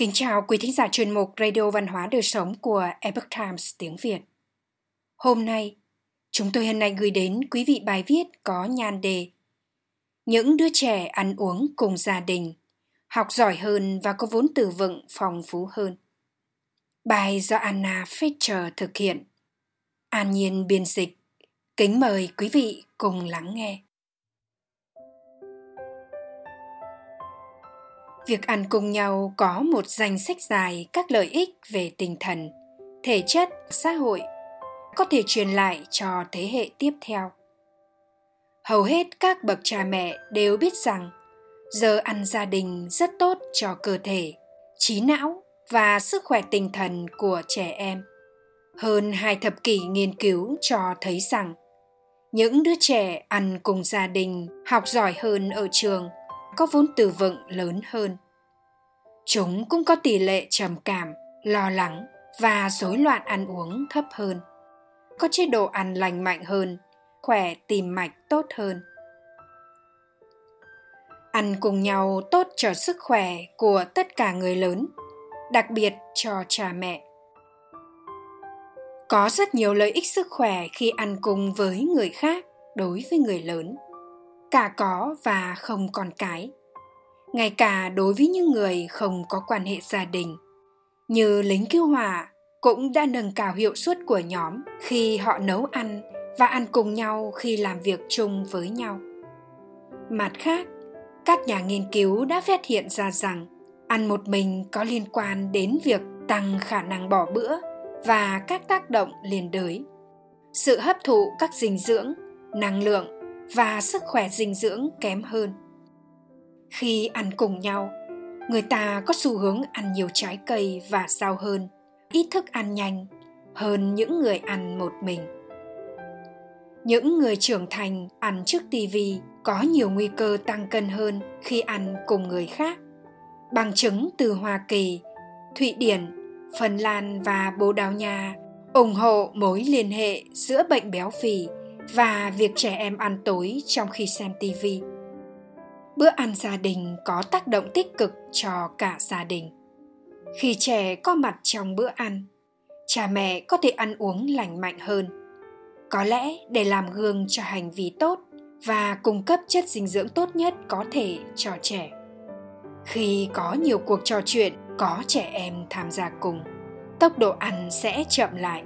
Kính chào quý thính giả chuyên mục Radio Văn hóa Đời Sống của Epoch Times tiếng Việt. Hôm nay, chúng tôi hân hạnh gửi đến quý vị bài viết có nhan đề Những đứa trẻ ăn uống cùng gia đình, học giỏi hơn và có vốn từ vựng phong phú hơn. Bài do Anna Fischer thực hiện. An Nhiên biên dịch. Kính mời quý vị cùng lắng nghe. Việc ăn cùng nhau có một danh sách dài các lợi ích về tinh thần, thể chất, xã hội, có thể truyền lại cho thế hệ tiếp theo. Hầu hết các bậc cha mẹ đều biết rằng, giờ ăn gia đình rất tốt cho cơ thể, trí não và sức khỏe tinh thần của trẻ em. Hơn hai thập kỷ nghiên cứu cho thấy rằng, những đứa trẻ ăn cùng gia đình, học giỏi hơn ở trường có vốn từ vựng lớn hơn. Chúng cũng có tỷ lệ trầm cảm, lo lắng và rối loạn ăn uống thấp hơn. Có chế độ ăn lành mạnh hơn, khỏe tim mạch tốt hơn. Ăn cùng nhau tốt cho sức khỏe của tất cả người lớn, đặc biệt cho cha mẹ. Có rất nhiều lợi ích sức khỏe khi ăn cùng với người khác đối với người lớn cả có và không còn cái. Ngay cả đối với những người không có quan hệ gia đình. Như lính cứu hỏa cũng đã nâng cao hiệu suất của nhóm khi họ nấu ăn và ăn cùng nhau khi làm việc chung với nhau. Mặt khác, các nhà nghiên cứu đã phát hiện ra rằng ăn một mình có liên quan đến việc tăng khả năng bỏ bữa và các tác động liền đới. Sự hấp thụ các dinh dưỡng, năng lượng và sức khỏe dinh dưỡng kém hơn. Khi ăn cùng nhau, người ta có xu hướng ăn nhiều trái cây và rau hơn, ít thức ăn nhanh hơn những người ăn một mình. Những người trưởng thành ăn trước tivi có nhiều nguy cơ tăng cân hơn khi ăn cùng người khác, bằng chứng từ hoa kỳ, thụy điển, phần lan và bồ đào nha ủng hộ mối liên hệ giữa bệnh béo phì và việc trẻ em ăn tối trong khi xem TV. bữa ăn gia đình có tác động tích cực cho cả gia đình. Khi trẻ có mặt trong bữa ăn, cha mẹ có thể ăn uống lành mạnh hơn. Có lẽ để làm gương cho hành vi tốt và cung cấp chất dinh dưỡng tốt nhất có thể cho trẻ. Khi có nhiều cuộc trò chuyện, có trẻ em tham gia cùng, tốc độ ăn sẽ chậm lại,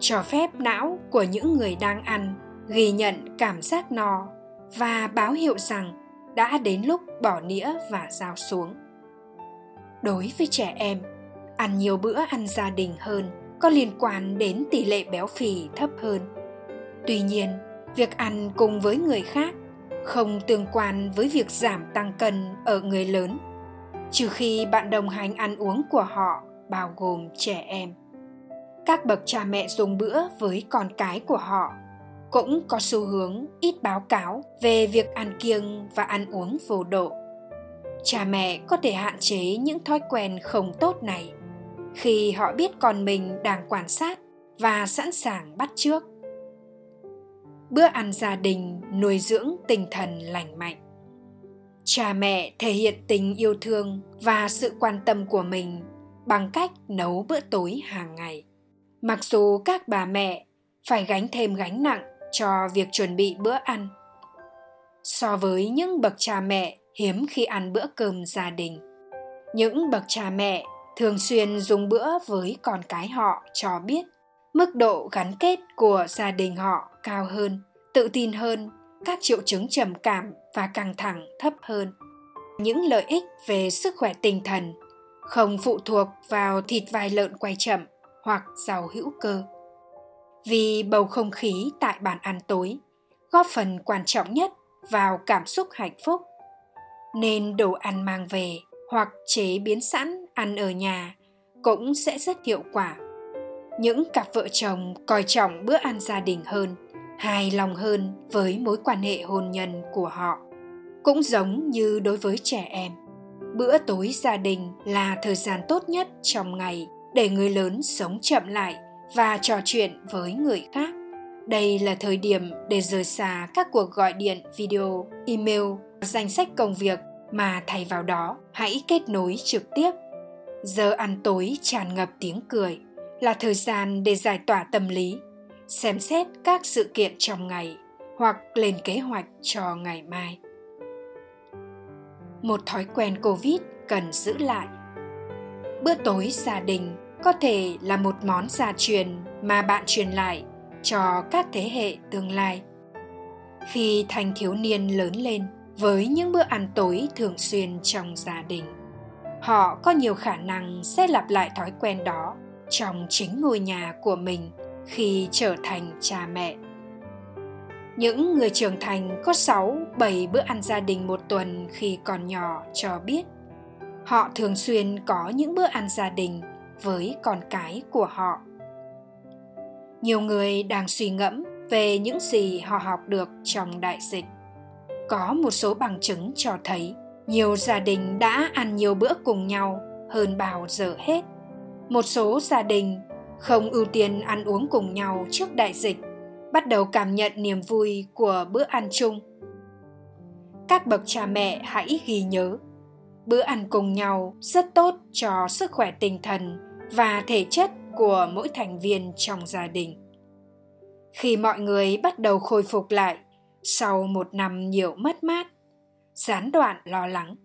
cho phép não của những người đang ăn ghi nhận cảm giác no và báo hiệu rằng đã đến lúc bỏ nĩa và dao xuống. Đối với trẻ em, ăn nhiều bữa ăn gia đình hơn có liên quan đến tỷ lệ béo phì thấp hơn. Tuy nhiên, việc ăn cùng với người khác không tương quan với việc giảm tăng cân ở người lớn, trừ khi bạn đồng hành ăn uống của họ bao gồm trẻ em. Các bậc cha mẹ dùng bữa với con cái của họ cũng có xu hướng ít báo cáo về việc ăn kiêng và ăn uống vô độ. Cha mẹ có thể hạn chế những thói quen không tốt này khi họ biết con mình đang quan sát và sẵn sàng bắt trước. Bữa ăn gia đình nuôi dưỡng tinh thần lành mạnh. Cha mẹ thể hiện tình yêu thương và sự quan tâm của mình bằng cách nấu bữa tối hàng ngày. Mặc dù các bà mẹ phải gánh thêm gánh nặng cho việc chuẩn bị bữa ăn. So với những bậc cha mẹ hiếm khi ăn bữa cơm gia đình, những bậc cha mẹ thường xuyên dùng bữa với con cái họ cho biết mức độ gắn kết của gia đình họ cao hơn, tự tin hơn, các triệu chứng trầm cảm và căng thẳng thấp hơn. Những lợi ích về sức khỏe tinh thần không phụ thuộc vào thịt vai lợn quay chậm hoặc rau hữu cơ vì bầu không khí tại bàn ăn tối, góp phần quan trọng nhất vào cảm xúc hạnh phúc. Nên đồ ăn mang về hoặc chế biến sẵn ăn ở nhà cũng sẽ rất hiệu quả. Những cặp vợ chồng coi trọng bữa ăn gia đình hơn, hài lòng hơn với mối quan hệ hôn nhân của họ. Cũng giống như đối với trẻ em, bữa tối gia đình là thời gian tốt nhất trong ngày để người lớn sống chậm lại và trò chuyện với người khác. Đây là thời điểm để rời xa các cuộc gọi điện, video, email, danh sách công việc mà thay vào đó, hãy kết nối trực tiếp. Giờ ăn tối tràn ngập tiếng cười, là thời gian để giải tỏa tâm lý, xem xét các sự kiện trong ngày hoặc lên kế hoạch cho ngày mai. Một thói quen covid cần giữ lại. Bữa tối gia đình có thể là một món gia truyền mà bạn truyền lại cho các thế hệ tương lai khi thành thiếu niên lớn lên với những bữa ăn tối thường xuyên trong gia đình họ có nhiều khả năng sẽ lặp lại thói quen đó trong chính ngôi nhà của mình khi trở thành cha mẹ. Những người trưởng thành có 6, 7 bữa ăn gia đình một tuần khi còn nhỏ cho biết họ thường xuyên có những bữa ăn gia đình với con cái của họ. Nhiều người đang suy ngẫm về những gì họ học được trong đại dịch. Có một số bằng chứng cho thấy nhiều gia đình đã ăn nhiều bữa cùng nhau hơn bao giờ hết. Một số gia đình không ưu tiên ăn uống cùng nhau trước đại dịch, bắt đầu cảm nhận niềm vui của bữa ăn chung. Các bậc cha mẹ hãy ghi nhớ, bữa ăn cùng nhau rất tốt cho sức khỏe tinh thần và thể chất của mỗi thành viên trong gia đình. Khi mọi người bắt đầu khôi phục lại sau một năm nhiều mất mát, gián đoạn lo lắng.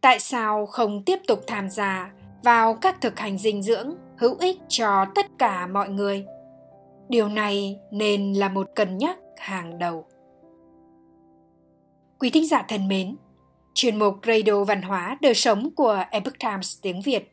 Tại sao không tiếp tục tham gia vào các thực hành dinh dưỡng hữu ích cho tất cả mọi người? Điều này nên là một cân nhắc hàng đầu. Quý thính giả thân mến, chuyên mục Radio Văn hóa Đời sống của Epoch Times tiếng Việt